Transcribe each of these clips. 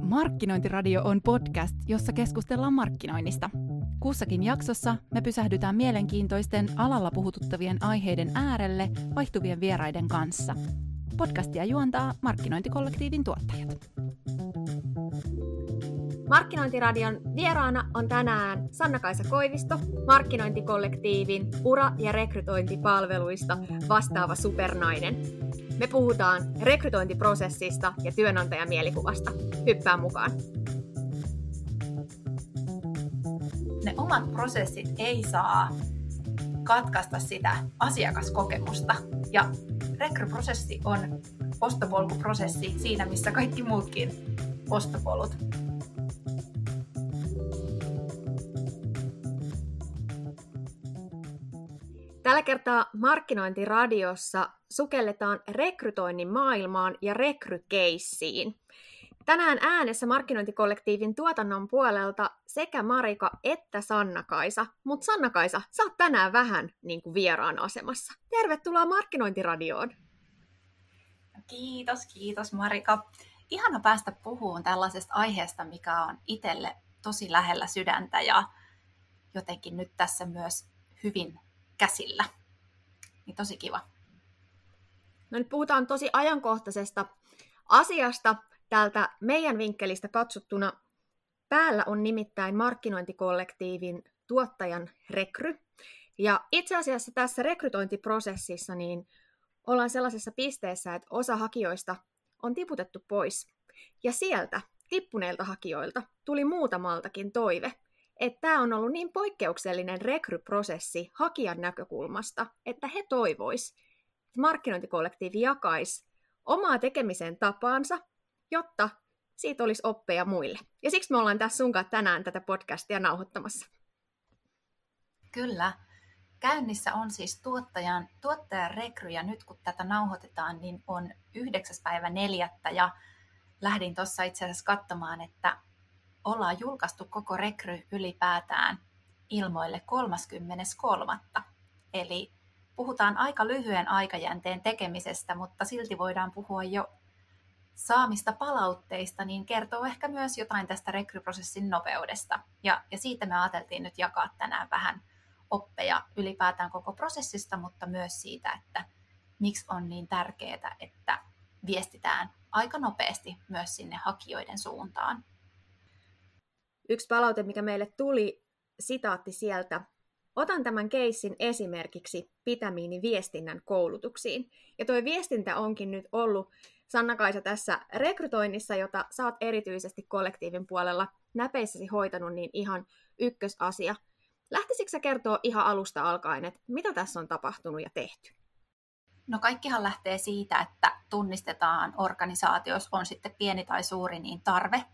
Markkinointiradio on podcast, jossa keskustellaan markkinoinnista. Kussakin jaksossa me pysähdytään mielenkiintoisten alalla puhututtavien aiheiden äärelle vaihtuvien vieraiden kanssa. Podcastia juontaa Markkinointikollektiivin tuottajat. Markkinointiradion vieraana on tänään Sanna-Kaisa Koivisto, Markkinointikollektiivin ura- ja rekrytointipalveluista vastaava supernainen. Me puhutaan rekrytointiprosessista ja työnantajamielikuvasta. Hyppää mukaan. Ne omat prosessit ei saa katkaista sitä asiakaskokemusta. Ja rekryprosessi on ostopolkuprosessi siinä, missä kaikki muutkin ostopolut. Tällä kertaa Markkinointiradiossa sukelletaan rekrytoinnin maailmaan ja rekrykeissiin. Tänään äänessä markkinointikollektiivin tuotannon puolelta sekä Marika että Sanna-Kaisa. Mutta Sanna-Kaisa, sä oot tänään vähän niin kuin vieraan asemassa. Tervetuloa Markkinointiradioon. Kiitos, kiitos Marika. Ihana päästä puhumaan tällaisesta aiheesta, mikä on itselle tosi lähellä sydäntä ja jotenkin nyt tässä myös hyvin käsillä. Niin tosi kiva. No nyt puhutaan tosi ajankohtaisesta asiasta täältä meidän vinkkelistä katsottuna. Päällä on nimittäin markkinointikollektiivin tuottajan rekry. Ja itse asiassa tässä rekrytointiprosessissa niin ollaan sellaisessa pisteessä, että osa hakijoista on tiputettu pois. Ja sieltä, tippuneilta hakijoilta, tuli muutamaltakin toive, että tämä on ollut niin poikkeuksellinen rekryprosessi hakijan näkökulmasta, että he toivois, että markkinointikollektiivi jakaisi omaa tekemisen tapaansa, jotta siitä olisi oppeja muille. Ja siksi me ollaan tässä sunkaan tänään tätä podcastia nauhoittamassa. Kyllä. Käynnissä on siis tuottajan, tuottajan rekry, ja nyt kun tätä nauhoitetaan, niin on 9. päivä neljättä, ja lähdin tuossa itse asiassa katsomaan, että ollaan julkaistu koko rekry ylipäätään ilmoille 33. Eli puhutaan aika lyhyen aikajänteen tekemisestä, mutta silti voidaan puhua jo saamista palautteista, niin kertoo ehkä myös jotain tästä rekryprosessin nopeudesta. Ja, ja siitä me ajateltiin nyt jakaa tänään vähän oppeja ylipäätään koko prosessista, mutta myös siitä, että miksi on niin tärkeää, että viestitään aika nopeasti myös sinne hakijoiden suuntaan. Yksi palaute, mikä meille tuli, sitaatti sieltä, Otan tämän keissin esimerkiksi pitämiini viestinnän koulutuksiin. Ja tuo viestintä onkin nyt ollut Sanna-Kaisa tässä rekrytoinnissa, jota sä oot erityisesti kollektiivin puolella näpeissäsi hoitanut, niin ihan ykkösasia. Lähtisikö sä kertoa ihan alusta alkaen, että mitä tässä on tapahtunut ja tehty? No kaikkihan lähtee siitä, että tunnistetaan organisaatiossa on sitten pieni tai suuri, niin tarve,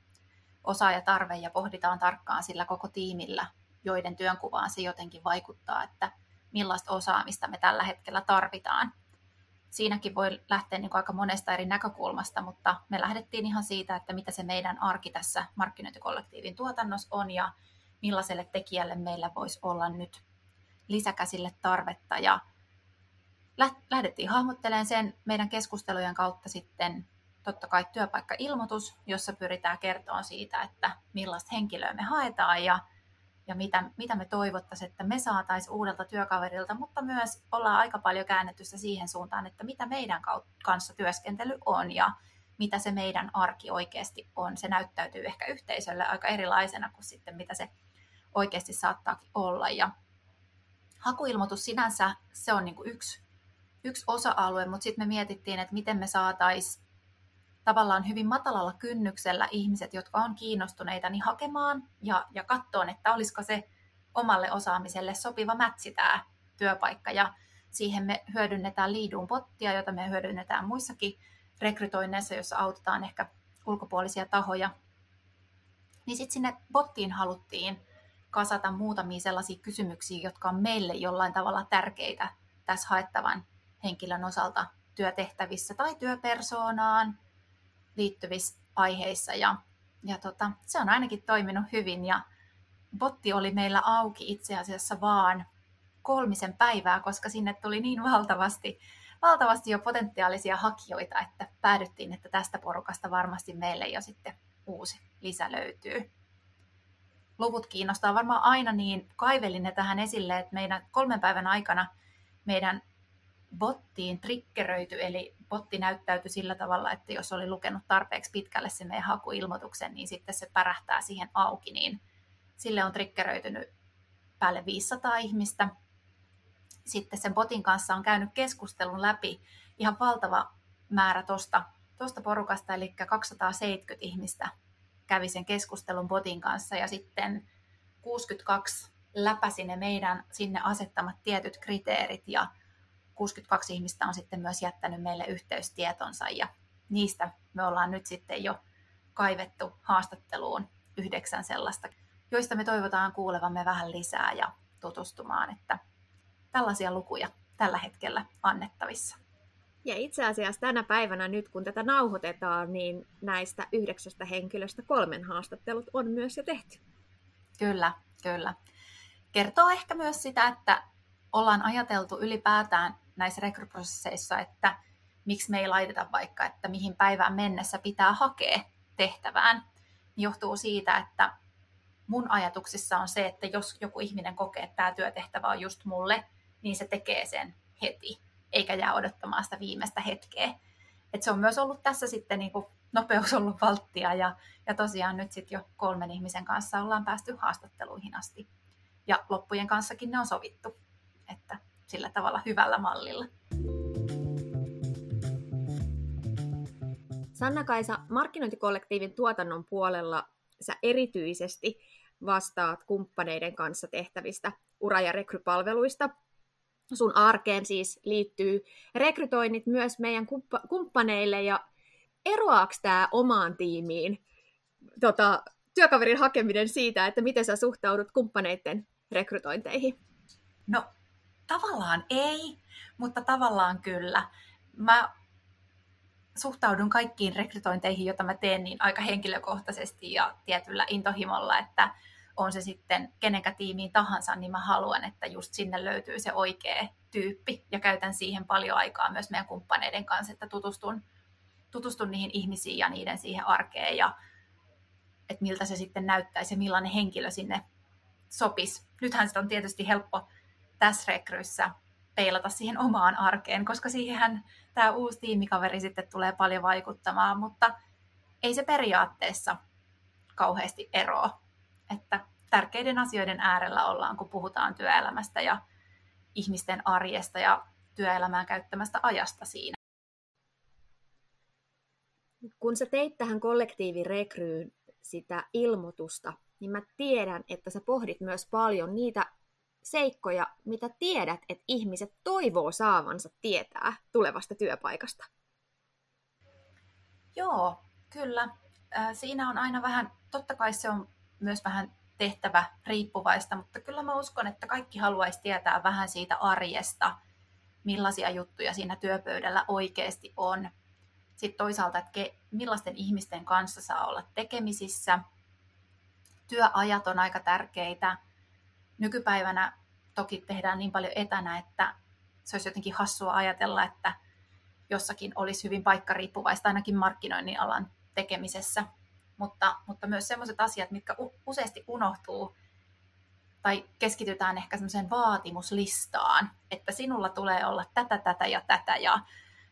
osaajatarve ja pohditaan tarkkaan sillä koko tiimillä, joiden työnkuvaan se jotenkin vaikuttaa, että millaista osaamista me tällä hetkellä tarvitaan. Siinäkin voi lähteä niin aika monesta eri näkökulmasta, mutta me lähdettiin ihan siitä, että mitä se meidän arki tässä markkinointikollektiivin tuotannossa on ja millaiselle tekijälle meillä voisi olla nyt lisäkäsille tarvetta. Ja lähdettiin hahmottelemaan sen meidän keskustelujen kautta sitten totta kai työpaikkailmoitus, jossa pyritään kertoa siitä, että millaista henkilöä me haetaan ja ja mitä, mitä me toivottaisiin, että me saataisiin uudelta työkaverilta, mutta myös ollaan aika paljon käännetyssä siihen suuntaan, että mitä meidän kanssa työskentely on ja mitä se meidän arki oikeasti on. Se näyttäytyy ehkä yhteisölle aika erilaisena kuin sitten mitä se oikeasti saattaakin olla. Ja hakuilmoitus sinänsä, se on niin kuin yksi, yksi osa-alue, mutta sitten me mietittiin, että miten me saataisiin tavallaan hyvin matalalla kynnyksellä ihmiset, jotka on kiinnostuneita, niin hakemaan ja, ja katsoa, että olisiko se omalle osaamiselle sopiva mätsi tämä työpaikka. Ja siihen me hyödynnetään liiduun pottia, jota me hyödynnetään muissakin rekrytoinneissa, joissa autetaan ehkä ulkopuolisia tahoja. Niin sitten sinne bottiin haluttiin kasata muutamia sellaisia kysymyksiä, jotka on meille jollain tavalla tärkeitä tässä haettavan henkilön osalta työtehtävissä tai työpersoonaan liittyvissä aiheissa ja, ja tota, se on ainakin toiminut hyvin ja botti oli meillä auki itse asiassa vaan kolmisen päivää, koska sinne tuli niin valtavasti valtavasti jo potentiaalisia hakijoita, että päädyttiin, että tästä porukasta varmasti meille jo sitten uusi lisä löytyy. Luvut kiinnostaa varmaan aina, niin kaivelin ne tähän esille, että meidän kolmen päivän aikana meidän bottiin triggeröity, eli botti näyttäytyi sillä tavalla, että jos oli lukenut tarpeeksi pitkälle se meidän hakuilmoituksen, niin sitten se pärähtää siihen auki, niin sille on triggeröitynyt päälle 500 ihmistä. Sitten sen botin kanssa on käynyt keskustelun läpi ihan valtava määrä tuosta tosta porukasta, eli 270 ihmistä kävi sen keskustelun botin kanssa ja sitten 62 läpäsi ne meidän sinne asettamat tietyt kriteerit ja 62 ihmistä on sitten myös jättänyt meille yhteystietonsa ja niistä me ollaan nyt sitten jo kaivettu haastatteluun yhdeksän sellaista, joista me toivotaan kuulevamme vähän lisää ja tutustumaan, että tällaisia lukuja tällä hetkellä annettavissa. Ja itse asiassa tänä päivänä nyt, kun tätä nauhoitetaan, niin näistä yhdeksästä henkilöstä kolmen haastattelut on myös jo tehty. Kyllä, kyllä. Kertoo ehkä myös sitä, että ollaan ajateltu ylipäätään näissä rekryprosesseissa, että miksi me ei laiteta vaikka, että mihin päivään mennessä pitää hakea tehtävään, niin johtuu siitä, että mun ajatuksissa on se, että jos joku ihminen kokee, että tämä työtehtävä on just mulle, niin se tekee sen heti, eikä jää odottamaan sitä viimeistä hetkeä. Et se on myös ollut tässä sitten niin kuin nopeus ollut valttia ja, ja tosiaan nyt sitten jo kolmen ihmisen kanssa ollaan päästy haastatteluihin asti. Ja loppujen kanssakin ne on sovittu, että sillä tavalla hyvällä mallilla. Sanna-Kaisa, markkinointikollektiivin tuotannon puolella sä erityisesti vastaat kumppaneiden kanssa tehtävistä ura- ja rekrypalveluista. Sun arkeen siis liittyy rekrytoinnit myös meidän kumppaneille ja eroaako tämä omaan tiimiin tota, työkaverin hakeminen siitä, että miten sä suhtaudut kumppaneiden rekrytointeihin? No tavallaan ei, mutta tavallaan kyllä. Mä suhtaudun kaikkiin rekrytointeihin, joita mä teen, niin aika henkilökohtaisesti ja tietyllä intohimolla, että on se sitten kenenkä tiimiin tahansa, niin mä haluan, että just sinne löytyy se oikea tyyppi ja käytän siihen paljon aikaa myös meidän kumppaneiden kanssa, että tutustun, tutustun niihin ihmisiin ja niiden siihen arkeen ja että miltä se sitten näyttäisi ja millainen henkilö sinne sopisi. Nythän sitä on tietysti helppo tässä rekryssä peilata siihen omaan arkeen, koska siihen tämä uusi tiimikaveri sitten tulee paljon vaikuttamaan, mutta ei se periaatteessa kauheasti eroa. Että tärkeiden asioiden äärellä ollaan, kun puhutaan työelämästä ja ihmisten arjesta ja työelämään käyttämästä ajasta siinä. Kun sä teit tähän kollektiivirekryyn sitä ilmoitusta, niin mä tiedän, että sä pohdit myös paljon niitä seikkoja, mitä tiedät, että ihmiset toivoo saavansa tietää tulevasta työpaikasta? Joo, kyllä. Siinä on aina vähän, totta kai se on myös vähän tehtävä riippuvaista, mutta kyllä mä uskon, että kaikki haluaisi tietää vähän siitä arjesta, millaisia juttuja siinä työpöydällä oikeasti on. Sitten toisaalta, että millaisten ihmisten kanssa saa olla tekemisissä. Työajat on aika tärkeitä nykypäivänä toki tehdään niin paljon etänä, että se olisi jotenkin hassua ajatella, että jossakin olisi hyvin paikkariippuvaista ainakin markkinoinnin alan tekemisessä. Mutta, mutta myös sellaiset asiat, mitkä useasti unohtuu tai keskitytään ehkä semmoiseen vaatimuslistaan, että sinulla tulee olla tätä, tätä ja tätä ja,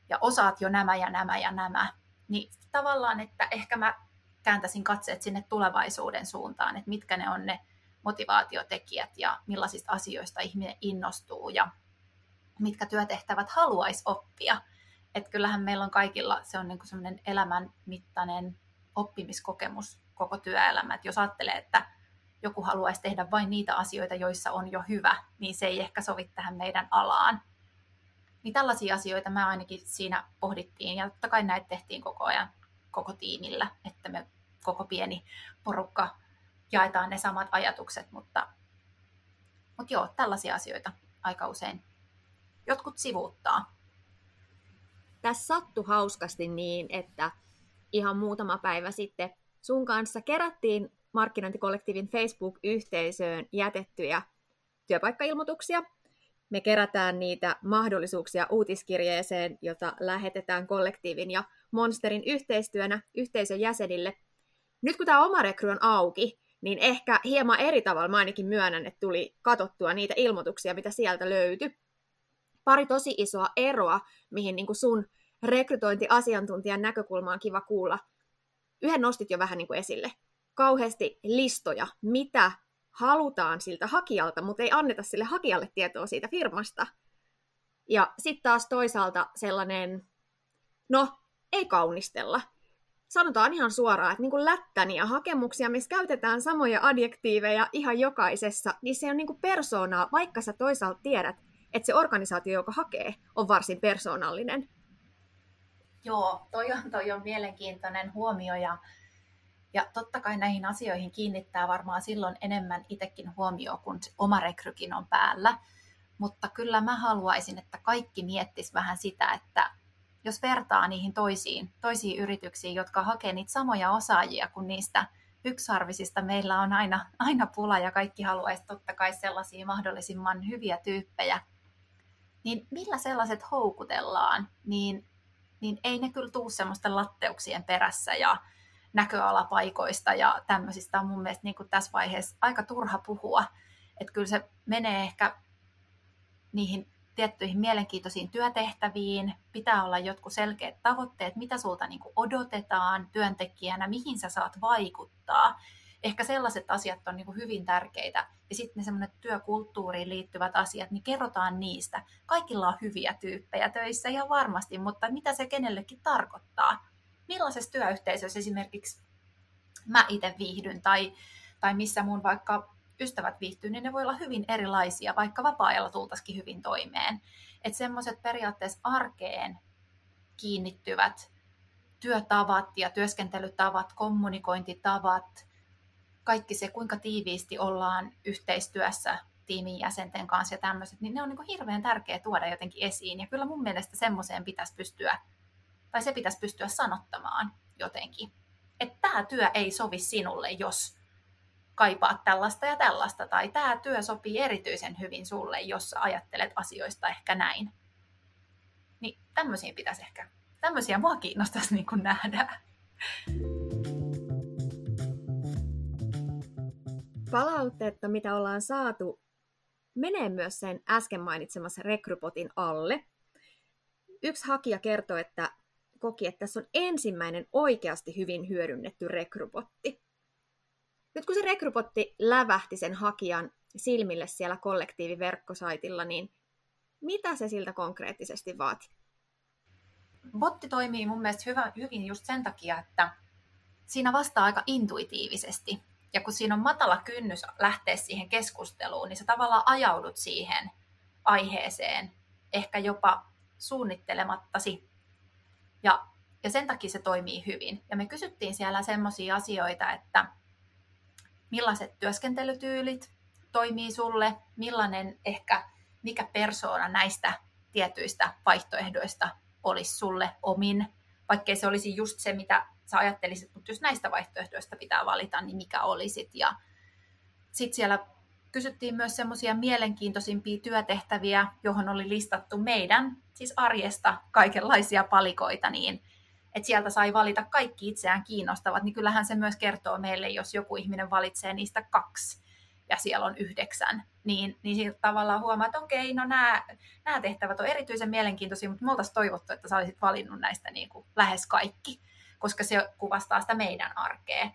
ja osaat jo nämä ja nämä ja nämä. Niin tavallaan, että ehkä mä kääntäisin katseet sinne tulevaisuuden suuntaan, että mitkä ne on ne motivaatiotekijät ja millaisista asioista ihminen innostuu ja mitkä työtehtävät haluaisi oppia. Et kyllähän meillä on kaikilla, se on niinku semmoinen elämän mittainen oppimiskokemus koko työelämä. Et jos ajattelee, että joku haluaisi tehdä vain niitä asioita, joissa on jo hyvä, niin se ei ehkä sovi tähän meidän alaan. Niin tällaisia asioita me ainakin siinä pohdittiin ja totta kai näitä tehtiin koko ajan koko tiimillä, että me koko pieni porukka jaetaan ne samat ajatukset, mutta, mutta joo, tällaisia asioita aika usein jotkut sivuuttaa. Tässä sattui hauskasti niin, että ihan muutama päivä sitten sun kanssa kerättiin markkinointikollektiivin Facebook-yhteisöön jätettyjä työpaikkailmoituksia. me kerätään niitä mahdollisuuksia uutiskirjeeseen, jota lähetetään kollektiivin ja Monsterin yhteistyönä yhteisön jäsenille. Nyt kun tämä oma rekry on auki, niin ehkä hieman eri tavalla mä ainakin myönnän, että tuli katottua niitä ilmoituksia, mitä sieltä löytyi. Pari tosi isoa eroa, mihin niin kuin sun rekrytointiasiantuntijan näkökulma on kiva kuulla. Yhden nostit jo vähän niin kuin esille. Kauheasti listoja, mitä halutaan siltä hakijalta, mutta ei anneta sille hakijalle tietoa siitä firmasta. Ja sitten taas toisaalta sellainen, no, ei kaunistella. Sanotaan ihan suoraan, että niin kuin lättäniä hakemuksia, missä käytetään samoja adjektiiveja ihan jokaisessa, niin se on niin kuin persoonaa, vaikka sä toisaalta tiedät, että se organisaatio, joka hakee, on varsin persoonallinen. Joo, toi on, toi on mielenkiintoinen huomio ja, ja totta kai näihin asioihin kiinnittää varmaan silloin enemmän itsekin huomioon, kun oma rekrykin on päällä. Mutta kyllä mä haluaisin, että kaikki miettis vähän sitä, että jos vertaa niihin toisiin, toisiin yrityksiin, jotka hakee niitä samoja osaajia kuin niistä yksarvisista, meillä on aina, aina pula ja kaikki haluaisi totta kai sellaisia mahdollisimman hyviä tyyppejä, niin millä sellaiset houkutellaan, niin niin ei ne kyllä tuu semmoisten latteuksien perässä ja näköalapaikoista ja tämmöisistä. On mun mielestä niin kuin tässä vaiheessa aika turha puhua. Että kyllä se menee ehkä niihin tiettyihin mielenkiintoisiin työtehtäviin, pitää olla jotkut selkeät tavoitteet, mitä sulta niin kuin odotetaan työntekijänä, mihin sä saat vaikuttaa. Ehkä sellaiset asiat on niin kuin hyvin tärkeitä ja sitten ne semmoiset työkulttuuriin liittyvät asiat, niin kerrotaan niistä. Kaikilla on hyviä tyyppejä töissä ihan varmasti, mutta mitä se kenellekin tarkoittaa? Millaisessa työyhteisössä esimerkiksi mä itse viihdyn tai, tai missä mun vaikka ystävät viihtyy, niin ne voi olla hyvin erilaisia, vaikka vapaa-ajalla tultaisikin hyvin toimeen. Että semmoiset periaatteessa arkeen kiinnittyvät työtavat ja työskentelytavat, kommunikointitavat, kaikki se, kuinka tiiviisti ollaan yhteistyössä tiimin jäsenten kanssa ja tämmöiset, niin ne on niin hirveän tärkeä tuoda jotenkin esiin. Ja kyllä mun mielestä semmoiseen pitäisi pystyä, tai se pitäisi pystyä sanottamaan jotenkin. Että tämä työ ei sovi sinulle, jos kaipaat tällaista ja tällaista, tai tämä työ sopii erityisen hyvin sulle, jos ajattelet asioista ehkä näin. Niin tämmöisiä pitäisi ehkä, tämmöisiä mua kiinnostaisi niin kuin nähdä. palautteetta, mitä ollaan saatu, menee myös sen äsken mainitsemassa rekrypotin alle. Yksi hakija kertoi, että koki, että tässä on ensimmäinen oikeasti hyvin hyödynnetty rekrypotti. Nyt kun se rekrypotti lävähti sen hakijan silmille siellä kollektiiviverkkosaitilla, niin mitä se siltä konkreettisesti vaati? Botti toimii mun mielestä hyvä, hyvin just sen takia, että siinä vastaa aika intuitiivisesti ja kun siinä on matala kynnys lähteä siihen keskusteluun, niin sä tavallaan ajaudut siihen aiheeseen, ehkä jopa suunnittelemattasi. Ja, ja sen takia se toimii hyvin. Ja me kysyttiin siellä semmoisia asioita, että millaiset työskentelytyylit toimii sulle, millainen ehkä, mikä persoona näistä tietyistä vaihtoehdoista olisi sulle omin, vaikkei se olisi just se, mitä sä ajattelisit, mutta jos näistä vaihtoehdoista pitää valita, niin mikä olisit. Ja sitten siellä kysyttiin myös semmoisia mielenkiintoisimpia työtehtäviä, johon oli listattu meidän siis arjesta kaikenlaisia palikoita, niin että sieltä sai valita kaikki itseään kiinnostavat, niin kyllähän se myös kertoo meille, jos joku ihminen valitsee niistä kaksi ja siellä on yhdeksän, niin, niin siitä tavallaan huomaa, että okei, no nämä, nämä tehtävät on erityisen mielenkiintoisia, mutta me oltaisiin toivottu, että sä olisit valinnut näistä niin kuin lähes kaikki koska se kuvastaa sitä meidän arkea.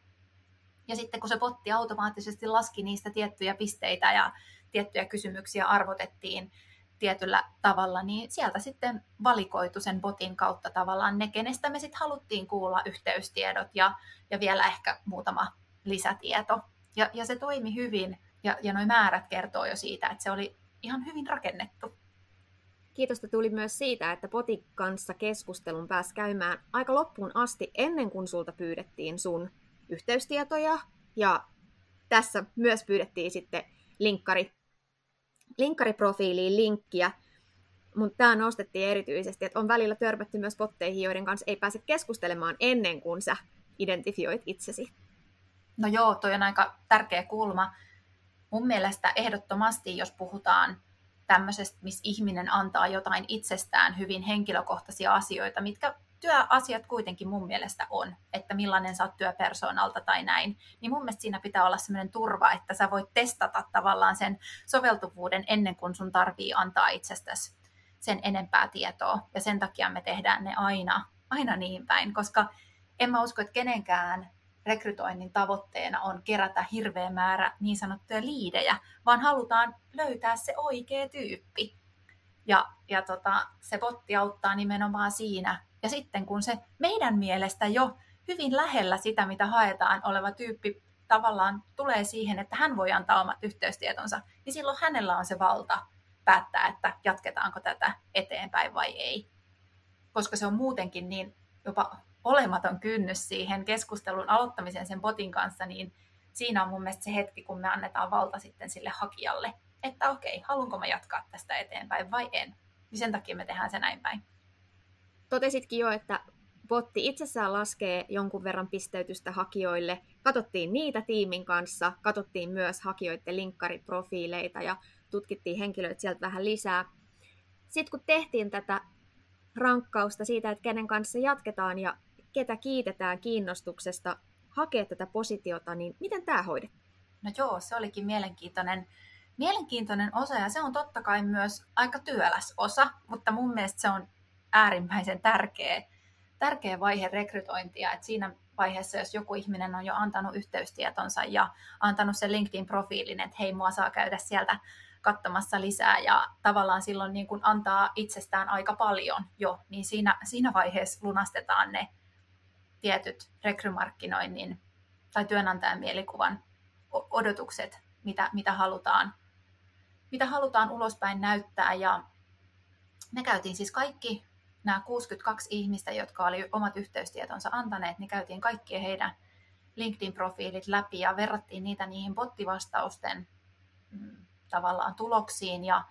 Ja sitten kun se potti automaattisesti laski niistä tiettyjä pisteitä ja tiettyjä kysymyksiä arvotettiin tietyllä tavalla, niin sieltä sitten valikoitu sen botin kautta tavallaan ne, kenestä me sitten haluttiin kuulla yhteystiedot ja, ja vielä ehkä muutama lisätieto. Ja, ja se toimi hyvin ja, ja nuo määrät kertoo jo siitä, että se oli ihan hyvin rakennettu. Kiitosta tuli myös siitä, että Potin kanssa keskustelun pääsi käymään aika loppuun asti ennen kuin sulta pyydettiin sun yhteystietoja. Ja tässä myös pyydettiin sitten linkkari, linkkariprofiiliin linkkiä. Mutta tämä nostettiin erityisesti, että on välillä törmätty myös potteihin, joiden kanssa ei pääse keskustelemaan ennen kuin sä identifioit itsesi. No joo, toi on aika tärkeä kulma. Mun mielestä ehdottomasti, jos puhutaan tämmöisestä, missä ihminen antaa jotain itsestään hyvin henkilökohtaisia asioita, mitkä työasiat kuitenkin mun mielestä on, että millainen sä oot työpersonalta tai näin, niin mun mielestä siinä pitää olla sellainen turva, että sä voit testata tavallaan sen soveltuvuuden ennen kuin sun tarvii antaa itsestäsi sen enempää tietoa. Ja sen takia me tehdään ne aina, aina niin päin, koska en mä usko, että kenenkään rekrytoinnin tavoitteena on kerätä hirveä määrä niin sanottuja liidejä, vaan halutaan löytää se oikea tyyppi. Ja, ja tota, se botti auttaa nimenomaan siinä. Ja sitten kun se meidän mielestä jo hyvin lähellä sitä, mitä haetaan oleva tyyppi tavallaan tulee siihen, että hän voi antaa omat yhteystietonsa, niin silloin hänellä on se valta päättää, että jatketaanko tätä eteenpäin vai ei. Koska se on muutenkin niin jopa olematon kynnys siihen keskustelun aloittamiseen sen botin kanssa, niin siinä on mun mielestä se hetki, kun me annetaan valta sitten sille hakijalle, että okei, haluanko mä jatkaa tästä eteenpäin vai en. Niin sen takia me tehdään se näin päin. Totesitkin jo, että botti itsessään laskee jonkun verran pisteytystä hakijoille. Katottiin niitä tiimin kanssa, katottiin myös hakijoiden linkkariprofiileita ja tutkittiin henkilöitä sieltä vähän lisää. Sitten kun tehtiin tätä rankkausta siitä, että kenen kanssa jatketaan ja ketä kiitetään kiinnostuksesta hakea tätä positiota, niin miten tämä hoidettiin? No joo, se olikin mielenkiintoinen, mielenkiintoinen osa ja se on totta kai myös aika työläs osa, mutta mun mielestä se on äärimmäisen tärkeä, tärkeä vaihe rekrytointia, että siinä vaiheessa, jos joku ihminen on jo antanut yhteystietonsa ja antanut sen LinkedIn-profiilin, että hei, mua saa käydä sieltä katsomassa lisää ja tavallaan silloin niin kuin antaa itsestään aika paljon jo, niin siinä, siinä vaiheessa lunastetaan ne tietyt rekrymarkkinoinnin tai työnantajan mielikuvan odotukset, mitä, mitä, halutaan, mitä halutaan ulospäin näyttää. Ja me käytiin siis kaikki nämä 62 ihmistä, jotka oli omat yhteystietonsa antaneet, niin käytiin kaikkien heidän LinkedIn-profiilit läpi ja verrattiin niitä niihin bottivastausten mm, tavallaan tuloksiin ja,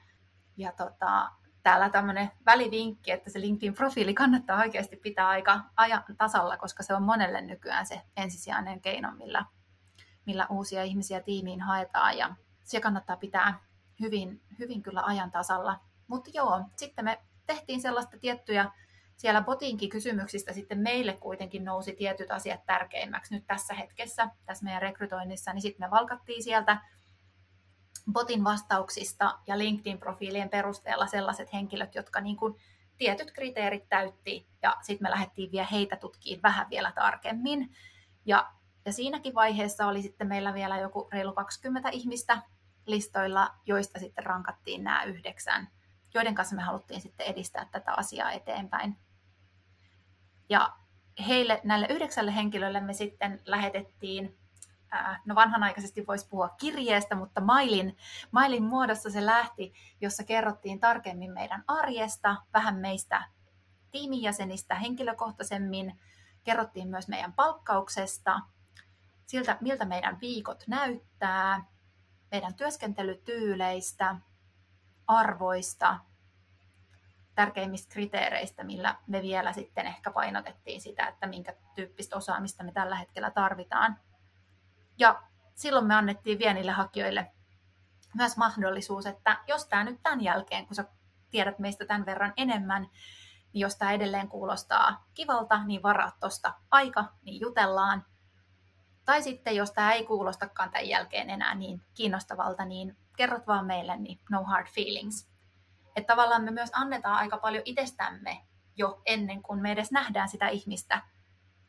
ja tota, täällä tämmöinen välivinkki, että se LinkedIn-profiili kannattaa oikeasti pitää aika ajan tasalla, koska se on monelle nykyään se ensisijainen keino, millä, millä uusia ihmisiä tiimiin haetaan ja se kannattaa pitää hyvin, hyvin kyllä ajan tasalla. Mutta joo, sitten me tehtiin sellaista tiettyjä siellä botinkin kysymyksistä sitten meille kuitenkin nousi tietyt asiat tärkeimmäksi nyt tässä hetkessä, tässä meidän rekrytoinnissa, niin sitten me valkattiin sieltä botin vastauksista ja LinkedIn-profiilien perusteella sellaiset henkilöt, jotka niin kuin tietyt kriteerit täytti, ja sitten me lähdettiin vielä heitä tutkiin vähän vielä tarkemmin. Ja, ja siinäkin vaiheessa oli sitten meillä vielä joku reilu 20 ihmistä listoilla, joista sitten rankattiin nämä yhdeksän, joiden kanssa me haluttiin sitten edistää tätä asiaa eteenpäin. Ja heille, näille yhdeksälle henkilölle me sitten lähetettiin no vanhanaikaisesti voisi puhua kirjeestä, mutta mailin, mailin muodossa se lähti, jossa kerrottiin tarkemmin meidän arjesta, vähän meistä tiimijäsenistä henkilökohtaisemmin, kerrottiin myös meidän palkkauksesta, siltä miltä meidän viikot näyttää, meidän työskentelytyyleistä, arvoista, tärkeimmistä kriteereistä, millä me vielä sitten ehkä painotettiin sitä, että minkä tyyppistä osaamista me tällä hetkellä tarvitaan. Ja silloin me annettiin vienille hakijoille myös mahdollisuus, että jos tämä nyt tämän jälkeen, kun sä tiedät meistä tämän verran enemmän, niin jos tämä edelleen kuulostaa kivalta, niin varaat tuosta aika, niin jutellaan. Tai sitten jos tämä ei kuulostakaan tämän jälkeen enää niin kiinnostavalta, niin kerrot vaan meille, niin no hard feelings. Että tavallaan me myös annetaan aika paljon itsestämme jo ennen kuin me edes nähdään sitä ihmistä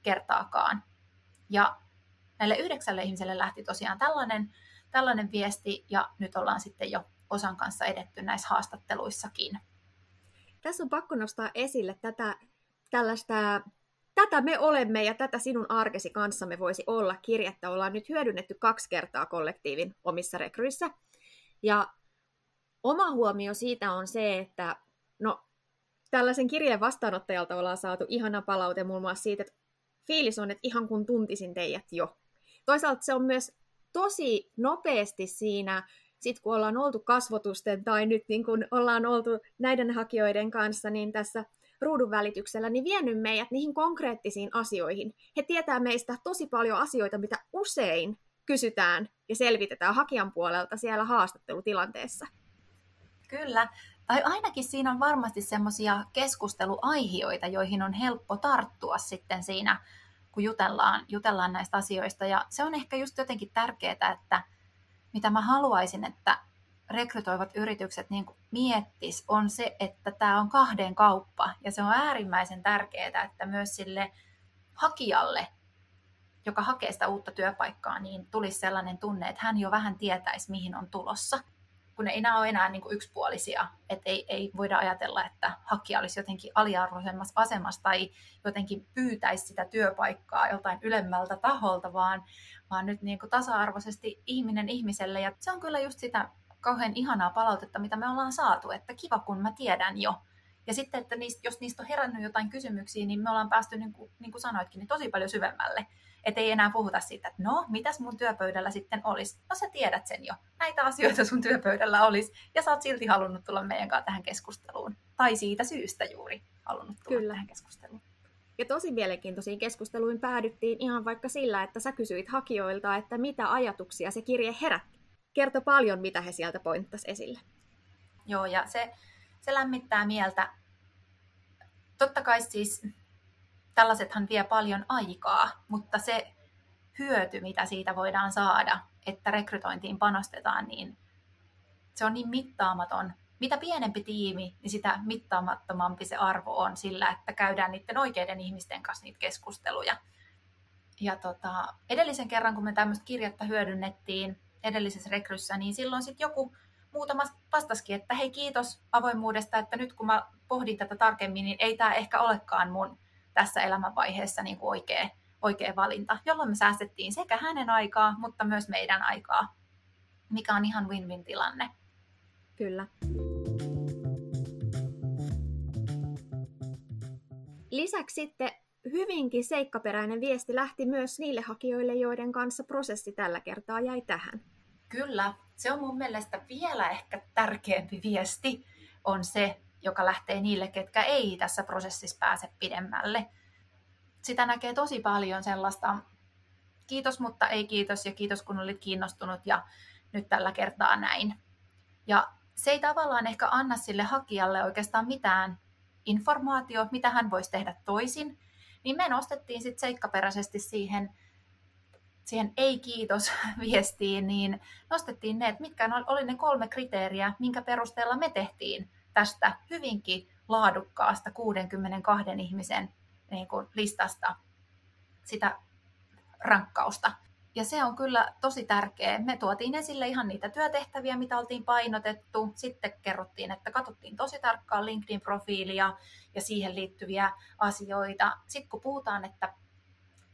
kertaakaan. Ja näille yhdeksälle ihmiselle lähti tosiaan tällainen, tällainen viesti ja nyt ollaan sitten jo osan kanssa edetty näissä haastatteluissakin. Tässä on pakko nostaa esille tätä tällaista Tätä me olemme ja tätä sinun arkesi kanssamme voisi olla kirjettä. Ollaan nyt hyödynnetty kaksi kertaa kollektiivin omissa rekryissä. Ja oma huomio siitä on se, että no, tällaisen kirjeen vastaanottajalta ollaan saatu ihana palaute muun muassa siitä, että fiilis on, että ihan kun tuntisin teidät jo toisaalta se on myös tosi nopeasti siinä, sit kun ollaan oltu kasvotusten tai nyt niin kun ollaan oltu näiden hakijoiden kanssa, niin tässä ruudun välityksellä, niin vienyt meidät niihin konkreettisiin asioihin. He tietää meistä tosi paljon asioita, mitä usein kysytään ja selvitetään hakijan puolelta siellä haastattelutilanteessa. Kyllä, tai ainakin siinä on varmasti semmoisia keskusteluaihioita, joihin on helppo tarttua sitten siinä, kun jutellaan, jutellaan näistä asioista. Ja se on ehkä just jotenkin tärkeää, että mitä mä haluaisin, että rekrytoivat yritykset niin miettis, on se, että tämä on kahden kauppa. Ja se on äärimmäisen tärkeää, että myös sille hakijalle, joka hakee sitä uutta työpaikkaa, niin tulisi sellainen tunne, että hän jo vähän tietäisi, mihin on tulossa. Kun ei enää ole enää niin kuin yksipuolisia, että ei, ei voida ajatella, että hakija olisi jotenkin aliarvoisemmassa asemassa tai jotenkin pyytäisi sitä työpaikkaa joltain ylemmältä taholta, vaan, vaan nyt niin kuin tasa-arvoisesti ihminen ihmiselle. Ja se on kyllä just sitä kauhean ihanaa palautetta, mitä me ollaan saatu, että kiva kun mä tiedän jo. Ja sitten, että niistä, jos niistä on herännyt jotain kysymyksiä, niin me ollaan päästy, niin kuin, niin kuin sanoitkin, niin tosi paljon syvemmälle. Että ei enää puhuta siitä, että no, mitäs mun työpöydällä sitten olisi? No sä tiedät sen jo. Näitä asioita sun työpöydällä olisi. Ja sä oot silti halunnut tulla meidän kanssa tähän keskusteluun. Tai siitä syystä juuri halunnut tulla Kyllä. tähän keskusteluun. Ja tosi mielenkiintoisiin keskusteluihin päädyttiin ihan vaikka sillä, että sä kysyit hakijoilta, että mitä ajatuksia se kirje herätti. Kerto paljon, mitä he sieltä pointtas esille. Joo, ja se, se lämmittää mieltä. Totta kai siis tällaisethan vie paljon aikaa, mutta se hyöty, mitä siitä voidaan saada, että rekrytointiin panostetaan, niin se on niin mittaamaton. Mitä pienempi tiimi, niin sitä mittaamattomampi se arvo on sillä, että käydään niiden oikeiden ihmisten kanssa niitä keskusteluja. Ja tota, edellisen kerran, kun me tämmöistä kirjettä hyödynnettiin edellisessä rekryssä, niin silloin sitten joku muutama vastaskin, että hei kiitos avoimuudesta, että nyt kun mä pohdin tätä tarkemmin, niin ei tämä ehkä olekaan mun tässä elämänvaiheessa niin kuin oikea, oikea valinta, jolloin me säästettiin sekä hänen aikaa, mutta myös meidän aikaa, mikä on ihan win-win tilanne. Kyllä. Lisäksi sitten hyvinkin seikkaperäinen viesti lähti myös niille hakijoille, joiden kanssa prosessi tällä kertaa jäi tähän. Kyllä, se on mun mielestä vielä ehkä tärkeämpi viesti on se, joka lähtee niille, ketkä ei tässä prosessissa pääse pidemmälle. Sitä näkee tosi paljon sellaista kiitos, mutta ei kiitos ja kiitos kun olit kiinnostunut ja nyt tällä kertaa näin. Ja se ei tavallaan ehkä anna sille hakijalle oikeastaan mitään informaatio, mitä hän voisi tehdä toisin, niin me nostettiin sitten seikkaperäisesti siihen, siihen ei-kiitos viestiin, niin nostettiin ne, että mitkä oli ne kolme kriteeriä, minkä perusteella me tehtiin tästä hyvinkin laadukkaasta 62 ihmisen niin kuin listasta sitä rankkausta. Ja se on kyllä tosi tärkeä. Me tuotiin esille ihan niitä työtehtäviä, mitä oltiin painotettu. Sitten kerrottiin, että katsottiin tosi tarkkaan LinkedIn-profiilia ja siihen liittyviä asioita. Sitten kun puhutaan, että,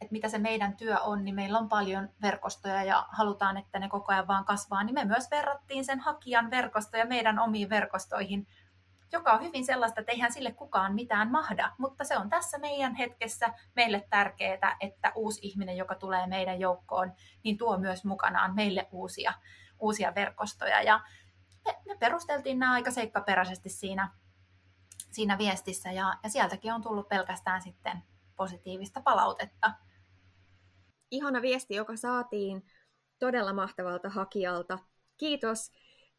että mitä se meidän työ on, niin meillä on paljon verkostoja ja halutaan, että ne koko ajan vaan kasvaa, niin me myös verrattiin sen hakijan verkostoja meidän omiin verkostoihin – joka on hyvin sellaista, että eihän sille kukaan mitään mahda, mutta se on tässä meidän hetkessä meille tärkeää, että uusi ihminen, joka tulee meidän joukkoon, niin tuo myös mukanaan meille uusia, uusia verkostoja. Ja me, me perusteltiin nämä aika seikkaperäisesti siinä, siinä viestissä ja, ja sieltäkin on tullut pelkästään sitten positiivista palautetta. Ihana viesti, joka saatiin todella mahtavalta hakijalta. Kiitos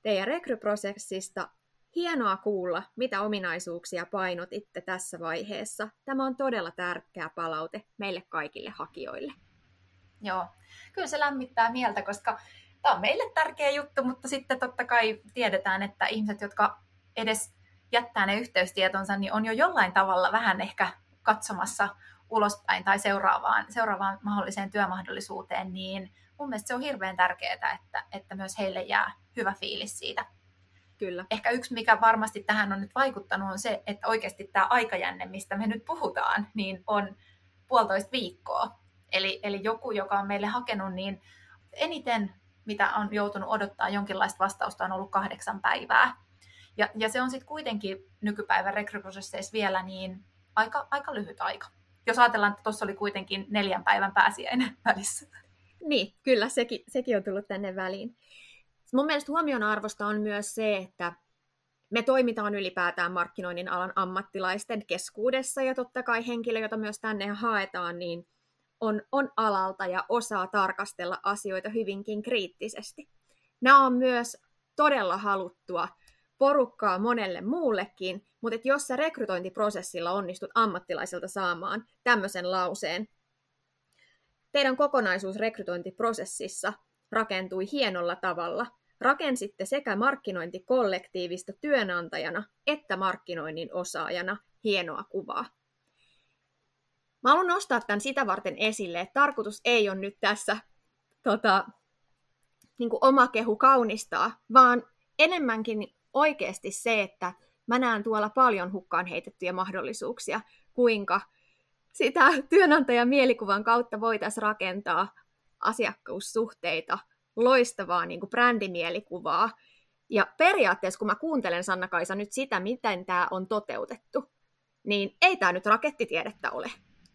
teidän rekryprosessista Hienoa kuulla, mitä ominaisuuksia painotitte tässä vaiheessa. Tämä on todella tärkeä palaute meille kaikille hakijoille. Joo, kyllä se lämmittää mieltä, koska tämä on meille tärkeä juttu, mutta sitten totta kai tiedetään, että ihmiset, jotka edes jättää ne yhteystietonsa, niin on jo jollain tavalla vähän ehkä katsomassa ulospäin tai seuraavaan, seuraavaan mahdolliseen työmahdollisuuteen, niin mun mielestä se on hirveän tärkeää, että, että myös heille jää hyvä fiilis siitä Kyllä. Ehkä yksi, mikä varmasti tähän on nyt vaikuttanut, on se, että oikeasti tämä aikajänne, mistä me nyt puhutaan, niin on puolitoista viikkoa. Eli, eli joku, joka on meille hakenut, niin eniten, mitä on joutunut odottaa jonkinlaista vastausta, on ollut kahdeksan päivää. Ja, ja se on sitten kuitenkin nykypäivän rekryprosesseissa vielä niin aika, aika lyhyt aika. Jos ajatellaan, että tuossa oli kuitenkin neljän päivän pääsiäinen välissä. Niin, kyllä, sekin, sekin on tullut tänne väliin. Mun mielestä huomion arvosta on myös se, että me toimitaan ylipäätään markkinoinnin alan ammattilaisten keskuudessa ja totta kai henkilö, jota myös tänne haetaan, niin on, on alalta ja osaa tarkastella asioita hyvinkin kriittisesti. Nämä on myös todella haluttua porukkaa monelle muullekin, mutta et jos sä rekrytointiprosessilla onnistut ammattilaiselta saamaan tämmöisen lauseen, teidän kokonaisuus rekrytointiprosessissa rakentui hienolla tavalla. Rakensitte sekä markkinointikollektiivista työnantajana että markkinoinnin osaajana hienoa kuvaa. Mä haluan nostaa tämän sitä varten esille, että tarkoitus ei ole nyt tässä tota, niin kuin oma kehu kaunistaa, vaan enemmänkin oikeasti se, että mä näen tuolla paljon hukkaan heitettyjä mahdollisuuksia, kuinka sitä työnantajan mielikuvan kautta voitaisiin rakentaa asiakkuussuhteita, loistavaa niin kuin brändimielikuvaa. Ja periaatteessa, kun mä kuuntelen Sanna-Kaisa nyt sitä, miten tämä on toteutettu, niin ei tämä nyt rakettitiedettä ole.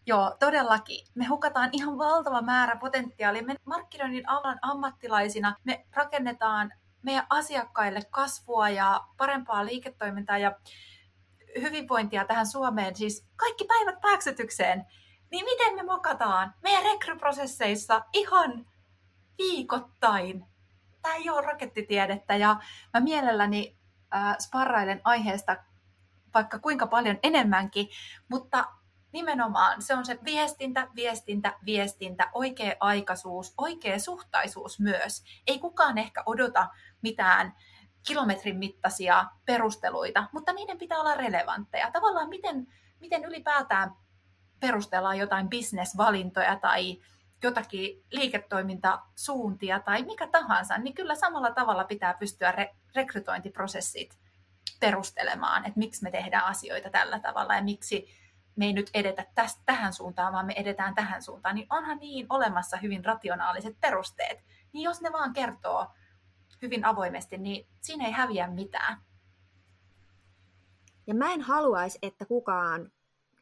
Joo, todellakin. Me hukataan ihan valtava määrä potentiaalia. Me markkinoinnin alan ammattilaisina me rakennetaan meidän asiakkaille kasvua ja parempaa liiketoimintaa ja hyvinvointia tähän Suomeen, siis kaikki päivät pääksytykseen, niin miten me mokataan meidän rekryprosesseissa ihan viikoittain? Tämä ei ole rakettitiedettä ja mä mielelläni äh, sparrailen aiheesta vaikka kuinka paljon enemmänkin, mutta nimenomaan se on se viestintä, viestintä, viestintä, oikea aikaisuus, oikea suhtaisuus myös. Ei kukaan ehkä odota mitään kilometrin mittaisia perusteluita, mutta niiden pitää olla relevantteja. Tavallaan miten, miten ylipäätään perustellaan jotain bisnesvalintoja tai jotakin liiketoimintasuuntia tai mikä tahansa, niin kyllä samalla tavalla pitää pystyä re- rekrytointiprosessit perustelemaan, että miksi me tehdään asioita tällä tavalla ja miksi me ei nyt edetä tästä, tähän suuntaan, vaan me edetään tähän suuntaan, niin onhan niin olemassa hyvin rationaaliset perusteet. Niin jos ne vaan kertoo hyvin avoimesti, niin siinä ei häviä mitään. Ja mä en haluaisi, että kukaan,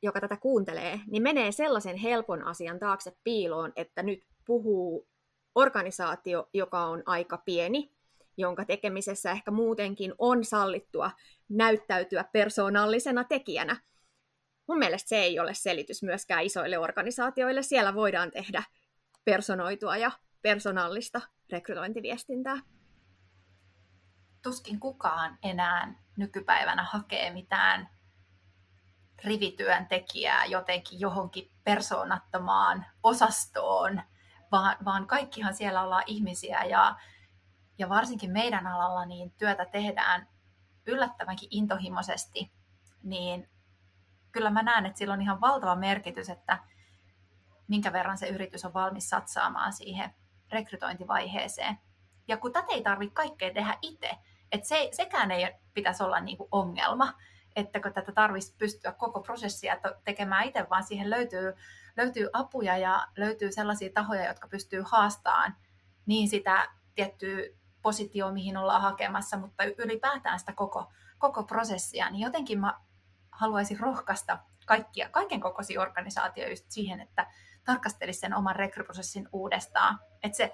joka tätä kuuntelee, niin menee sellaisen helpon asian taakse piiloon, että nyt puhuu organisaatio, joka on aika pieni, jonka tekemisessä ehkä muutenkin on sallittua näyttäytyä persoonallisena tekijänä. Mun mielestä se ei ole selitys myöskään isoille organisaatioille. Siellä voidaan tehdä personoitua ja persoonallista rekrytointiviestintää tuskin kukaan enää nykypäivänä hakee mitään rivityöntekijää jotenkin johonkin persoonattomaan osastoon, vaan, vaan kaikkihan siellä ollaan ihmisiä ja, ja varsinkin meidän alalla niin työtä tehdään yllättävänkin intohimoisesti, niin kyllä mä näen, että sillä on ihan valtava merkitys, että minkä verran se yritys on valmis satsaamaan siihen rekrytointivaiheeseen. Ja kun tätä ei tarvitse kaikkea tehdä itse, että se, sekään ei pitäisi olla niin ongelma, että kun tätä tarvitsisi pystyä koko prosessia tekemään itse, vaan siihen löytyy, löytyy apuja ja löytyy sellaisia tahoja, jotka pystyy haastamaan niin sitä tiettyä positioa, mihin ollaan hakemassa, mutta ylipäätään sitä koko, koko prosessia, niin jotenkin mä haluaisin rohkaista kaikkia, kaiken kokoisia organisaatioita just siihen, että tarkastelisi sen oman rekryprosessin uudestaan. Että se,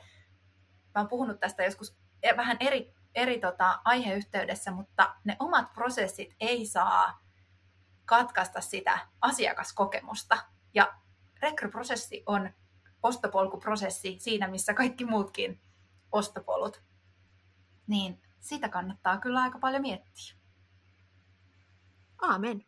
mä oon puhunut tästä joskus e, vähän eri eri tota, aiheyhteydessä, mutta ne omat prosessit ei saa katkaista sitä asiakaskokemusta. Ja rekryprosessi on ostopolkuprosessi siinä, missä kaikki muutkin ostopolut. Niin sitä kannattaa kyllä aika paljon miettiä. Aamen.